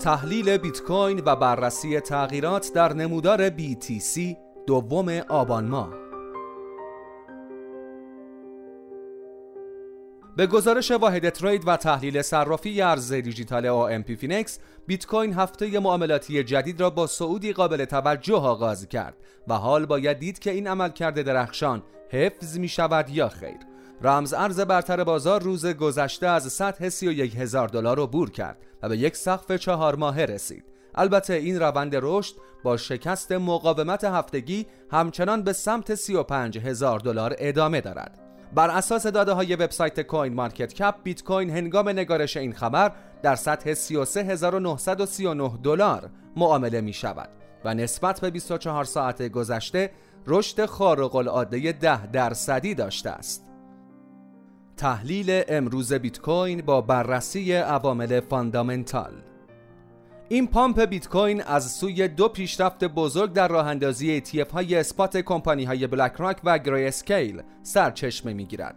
تحلیل بیت کوین و بررسی تغییرات در نمودار BTC دوم آبان ماه. به گزارش واحد trade و تحلیل صرافی ارز دیجیتال AMP فینکس بیت کوین هفته معاملاتی جدید را با صعودی قابل توجه آغاز کرد و حال باید دید که این عملکرد درخشان حفظ می شود یا خیر. رمز ارز برتر بازار روز گذشته از سطح 31 هزار دلار رو عبور کرد و به یک سقف چهار ماهه رسید البته این روند رشد با شکست مقاومت هفتگی همچنان به سمت 35 هزار دلار ادامه دارد بر اساس داده های وبسایت کوین مارکت کپ بیت کوین هنگام نگارش این خبر در سطح 33939 دلار معامله می شود و نسبت به 24 ساعت گذشته رشد خارق العاده 10 درصدی داشته است. تحلیل امروز بیت کوین با بررسی عوامل fundamental این pump بیت کوین از سوی دو پیشرفت بزرگ در راه اندازی ETF های spot کمپانی های بلک راک و گری اسکیل سرچشمه می‌گیرد.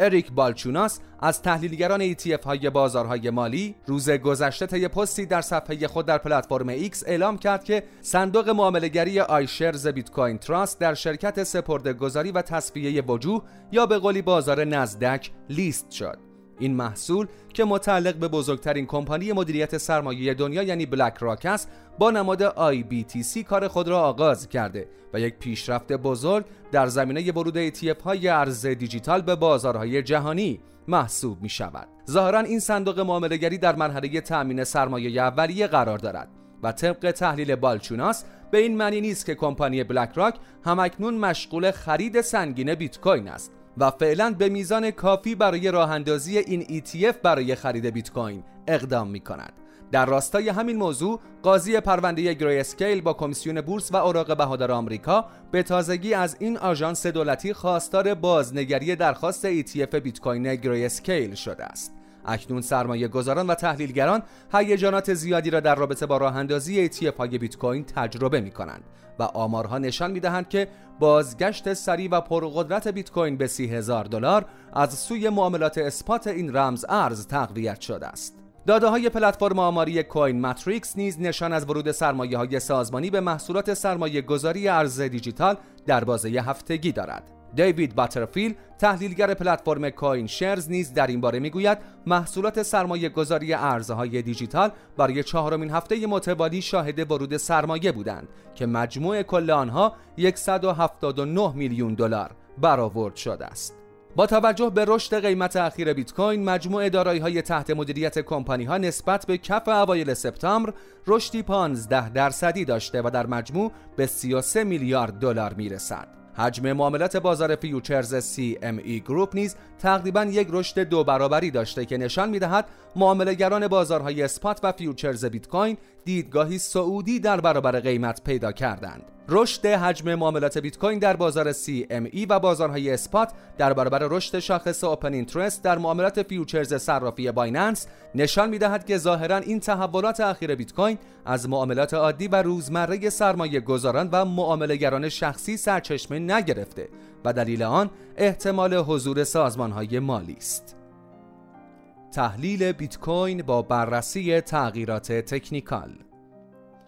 اریک بالچوناس از تحلیلگران ETF های بازارهای مالی روز گذشته طی پستی در صفحه خود در پلتفرم X اعلام کرد که صندوق معاملهگری آیشرز بیت کوین تراست در شرکت سپرده گذاری و تسویه وجوه یا به قولی بازار نزدک لیست شد. این محصول که متعلق به بزرگترین کمپانی مدیریت سرمایه دنیا یعنی بلک راک است با نماد IBTC کار خود را آغاز کرده و یک پیشرفت بزرگ در زمینه ورود ETF های ارز دیجیتال به بازارهای جهانی محسوب می شود. ظاهرا این صندوق معاملهگری در مرحله تأمین سرمایه اولیه قرار دارد و طبق تحلیل بالچوناس به این معنی نیست که کمپانی بلک راک همکنون مشغول خرید سنگین بیت کوین است و فعلا به میزان کافی برای راه اندازی این ETF برای خرید بیت کوین اقدام می کند. در راستای همین موضوع قاضی پرونده گری اسکیل با کمیسیون بورس و اوراق بهادار آمریکا به تازگی از این آژانس دولتی خواستار بازنگری درخواست ETF بیت کوین گری اسکیل شده است. اکنون سرمایه گذاران و تحلیلگران هیجانات زیادی را در رابطه با راه اندازی ETF های بیت کوین تجربه می کنند و آمارها نشان می دهند که بازگشت سریع و پرقدرت بیت کوین به سی هزار دلار از سوی معاملات اثبات این رمز ارز تقویت شده است. داده های پلتفرم آماری کوین ماتریکس نیز نشان از ورود سرمایه های سازمانی به محصولات سرمایه گذاری ارز دیجیتال در بازه هفتگی دارد. دیوید باترفیل تحلیلگر پلتفرم کوین شرز نیز در این باره می‌گوید محصولات سرمایه گذاری ارزهای دیجیتال برای چهارمین هفته متوالی شاهد ورود سرمایه بودند که مجموع کل آنها 179 میلیون دلار برآورد شده است. با توجه به رشد قیمت اخیر بیت کوین مجموع دارایی های تحت مدیریت کمپانی ها نسبت به کف اوایل سپتامبر رشدی 15 درصدی داشته و در مجموع به 33 میلیارد دلار می‌رسد. حجم معاملات بازار futures CME گروپ نیز تقریبا یک رشد دو برابری داشته که نشان می‌دهد معاملهگران بازارهای spot و futures بیت کوین دیدگاهی صعودی در برابر قیمت پیدا کردند. رشد حجم معاملات بیت کوین در بازار CME و بازارهای spot در برابر رشد شاخص open interest در معاملات futures صرافی بایننس نشان می‌دهد که ظاهرا این تحولات اخیر بیت کوین از معاملات عادی و روزمره سرمایه گذاران و معاملهگران شخصی سرچشمه نگرفته و دلیل آن احتمال حضور سازمانهای مالی است. تحلیل بیت کوین با بررسی تغییرات تکنیکال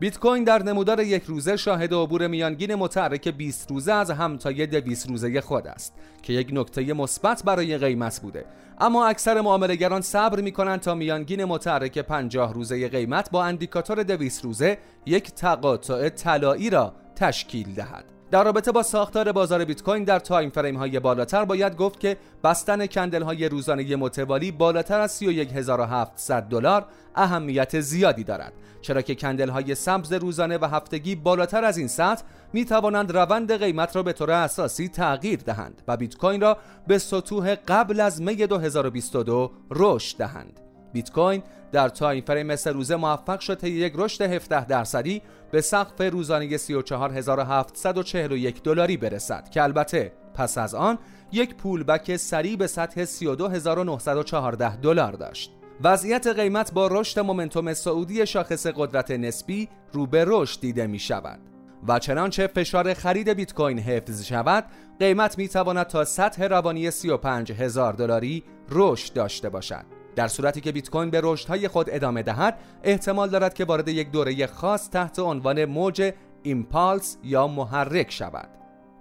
بیت کوین در نمودار یک روزه شاهد عبور میانگین متحرک 20 روزه از همتای 200 روزه خود است که یک نکته مثبت برای قیمت بوده. اما اکثر معاملهگران صبر می کنند تا میانگین متحرک 50 روزه قیمت با اندیکاتور 200 روزه یک تقاطع طلایی را تشکیل دهد. در رابطه با ساختار بازار بیت کوین در time frame های بالاتر باید گفت که بستن candle های روزانه متوالی بالاتر از 31700 دلار اهمیت زیادی دارد. چرا که candle های سبز روزانه و هفتگی بالاتر از این سطح می توانند روند قیمت را به طور اساسی تغییر دهند و بیت کوین را به سطوح قبل از می 2022 رشد دهند. بیت کوین در time frame مثل روزه موفق شد یک رشد 17 درصدی به سقف روزانه 34741 دلاری برسد که البته پس از آن یک پولبک سریع به سطح 32914 دلار داشت. وضعیت قیمت با رشد مومنتوم سعودی شاخص قدرت نسبی رو به رشد دیده می شود. و چنانچه فشار خرید بیت کوین حفظ شود قیمت می تواند تا سطح روانی 35 هزار دلاری رشد داشته باشد در صورتی که بیت کوین به رشدهای خود ادامه دهد احتمال دارد که وارد یک دوره خاص تحت عنوان موج impulse یا محرک شود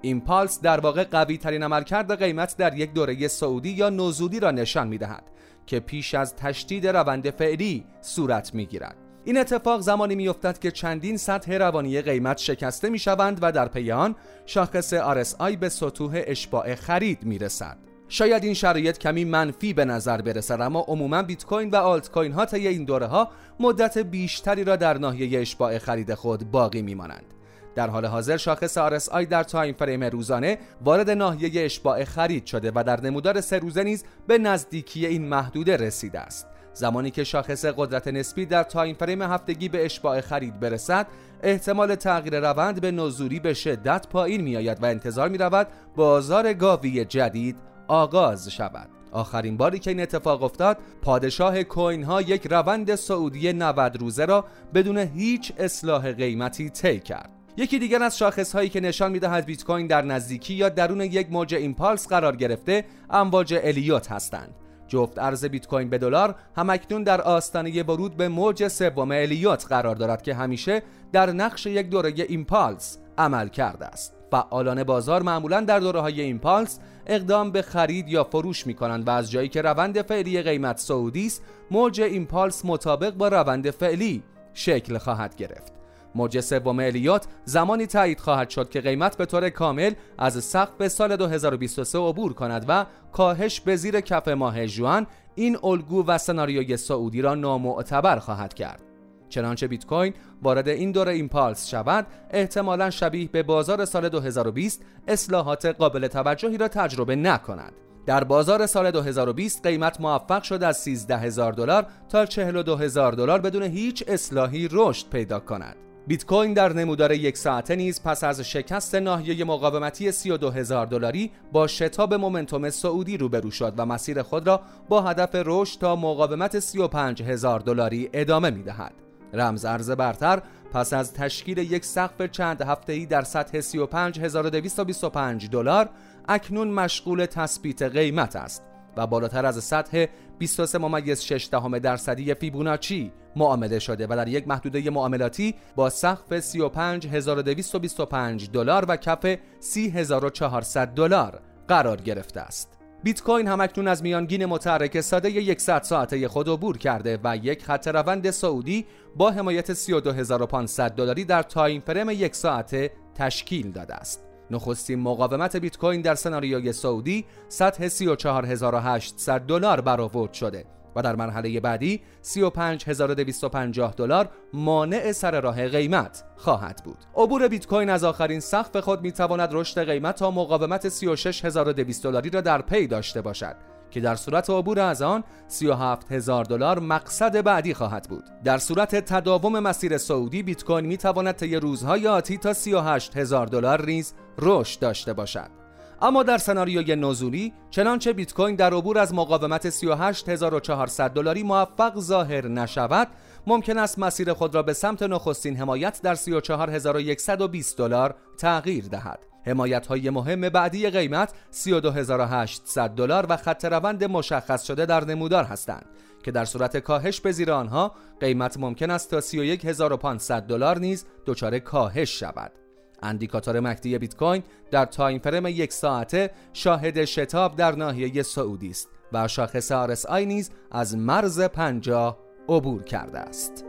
impulse در واقع قوی ترین عملکرد قیمت در یک دوره صعودی یا نزولی را نشان می دهد که پیش از تشدید روند فعلی صورت می گیرد. این اتفاق زمانی میافتد که چندین سطح روانی قیمت شکسته می شوند و در پی آن شاخص RSI به سطوح اشباع خرید می رسد. شاید این شرایط کمی منفی به نظر برسد اما عموما بیت کوین و آلت کوین ها طی این دوره ها مدت بیشتری را در ناحیه اشباع خرید خود باقی میمانند. در حال حاضر شاخص RSI در time frame روزانه وارد ناحیه اشباع خرید شده و در نمودار سه روزه نیز به نزدیکی این محدوده رسیده است. زمانی که شاخص قدرت نسبی در time frame هفتگی به اشباع خرید برسد احتمال تغییر روند به نزولی به شدت پایین می آید و انتظار می رود بازار گاوی جدید آغاز شود. آخرین باری که این اتفاق افتاد پادشاه کوین ها یک روند صعودی 90 روزه را بدون هیچ اصلاح قیمتی طی کرد. یکی دیگر از شاخص هایی که نشان می‌دهد بیت کوین در نزدیکی یا درون یک موج impulse قرار گرفته امواج الیوت هستند. جفت ارز بیت کوین به دلار همکنون در آستانه ورود به موج سوم الیوت قرار دارد که همیشه در نقش یک دوره impulse عمل کرده است. فعالان بازار معمولا در دوره های impulse اقدام به خرید یا فروش می کنند و از جایی که روند فعلی قیمت صعودی است موج ایمپالس مطابق با روند فعلی شکل خواهد گرفت. موج سوم الیوت زمانی تایید خواهد شد که قیمت به طور کامل از سقف سال 2023 عبور کند و کاهش به زیر کف ماه جوان این الگو و سناریوی سعودی را نامعتبر خواهد کرد. چنانچه بیت کوین وارد این دور ایمپالس شود احتمالا شبیه به بازار سال 2020 اصلاحات قابل توجهی را تجربه نکند در بازار سال 2020 قیمت موفق شد از 13 هزار دلار تا 42 هزار دلار بدون هیچ اصلاحی رشد پیدا کند بیت کوین در نمودار یک ساعته نیز پس از شکست ناحیه مقاومتی 32 هزار دلاری با شتاب مومنتوم سعودی روبرو شد و مسیر خود را با هدف رشد تا مقاومت 35 هزار دلاری ادامه می دهد. رمز ارز برتر پس از تشکیل یک سقف چند هفته‌ای در سطح 35225 دلار اکنون مشغول تثبیت قیمت است و بالاتر از سطح 23 ممیز 6 دهم درصدی فیبوناچی معامله شده و در یک محدوده معاملاتی با سقف 35225 دلار و کف 30400 دلار قرار گرفته است. بیت کوین همکنون از میانگین متحرک ساده 100 ساعته خود عبور کرده و یک خط روند صعودی با حمایت 32500 دلاری در time frame یک ساعته تشکیل داده است. نخستین مقاومت بیت کوین در سناریوی صعودی سطح 34800 دلار برآورد شده و در مرحله بعدی 35250 دلار مانع سر راه قیمت خواهد بود. عبور بیت کوین از آخرین سقف خود می تواند رشد قیمت تا مقاومت 36200 دلاری را در پی داشته باشد که در صورت عبور از آن 37 هزار دلار مقصد بعدی خواهد بود در صورت تداوم مسیر صعودی بیت کوین می تواند طی روزهای آتی تا 38 هزار دلار نیز رشد داشته باشد اما در سناریوی نزولی چنانچه بیت کوین در عبور از مقاومت 38400 دلاری موفق ظاهر نشود ممکن است مسیر خود را به سمت نخستین حمایت در 34120 دلار تغییر دهد. حمایت های مهم بعدی قیمت 32800 دلار و خط روند مشخص شده در نمودار هستند که در صورت کاهش به زیر آنها قیمت ممکن است تا 31500 دلار نیز دچار کاهش شود. اندیکاتور MACD بیت کوین در time frame یک ساعته شاهد شتاب در ناحیه صعودی است و شاخص RSI نیز از مرز 50 عبور کرده است.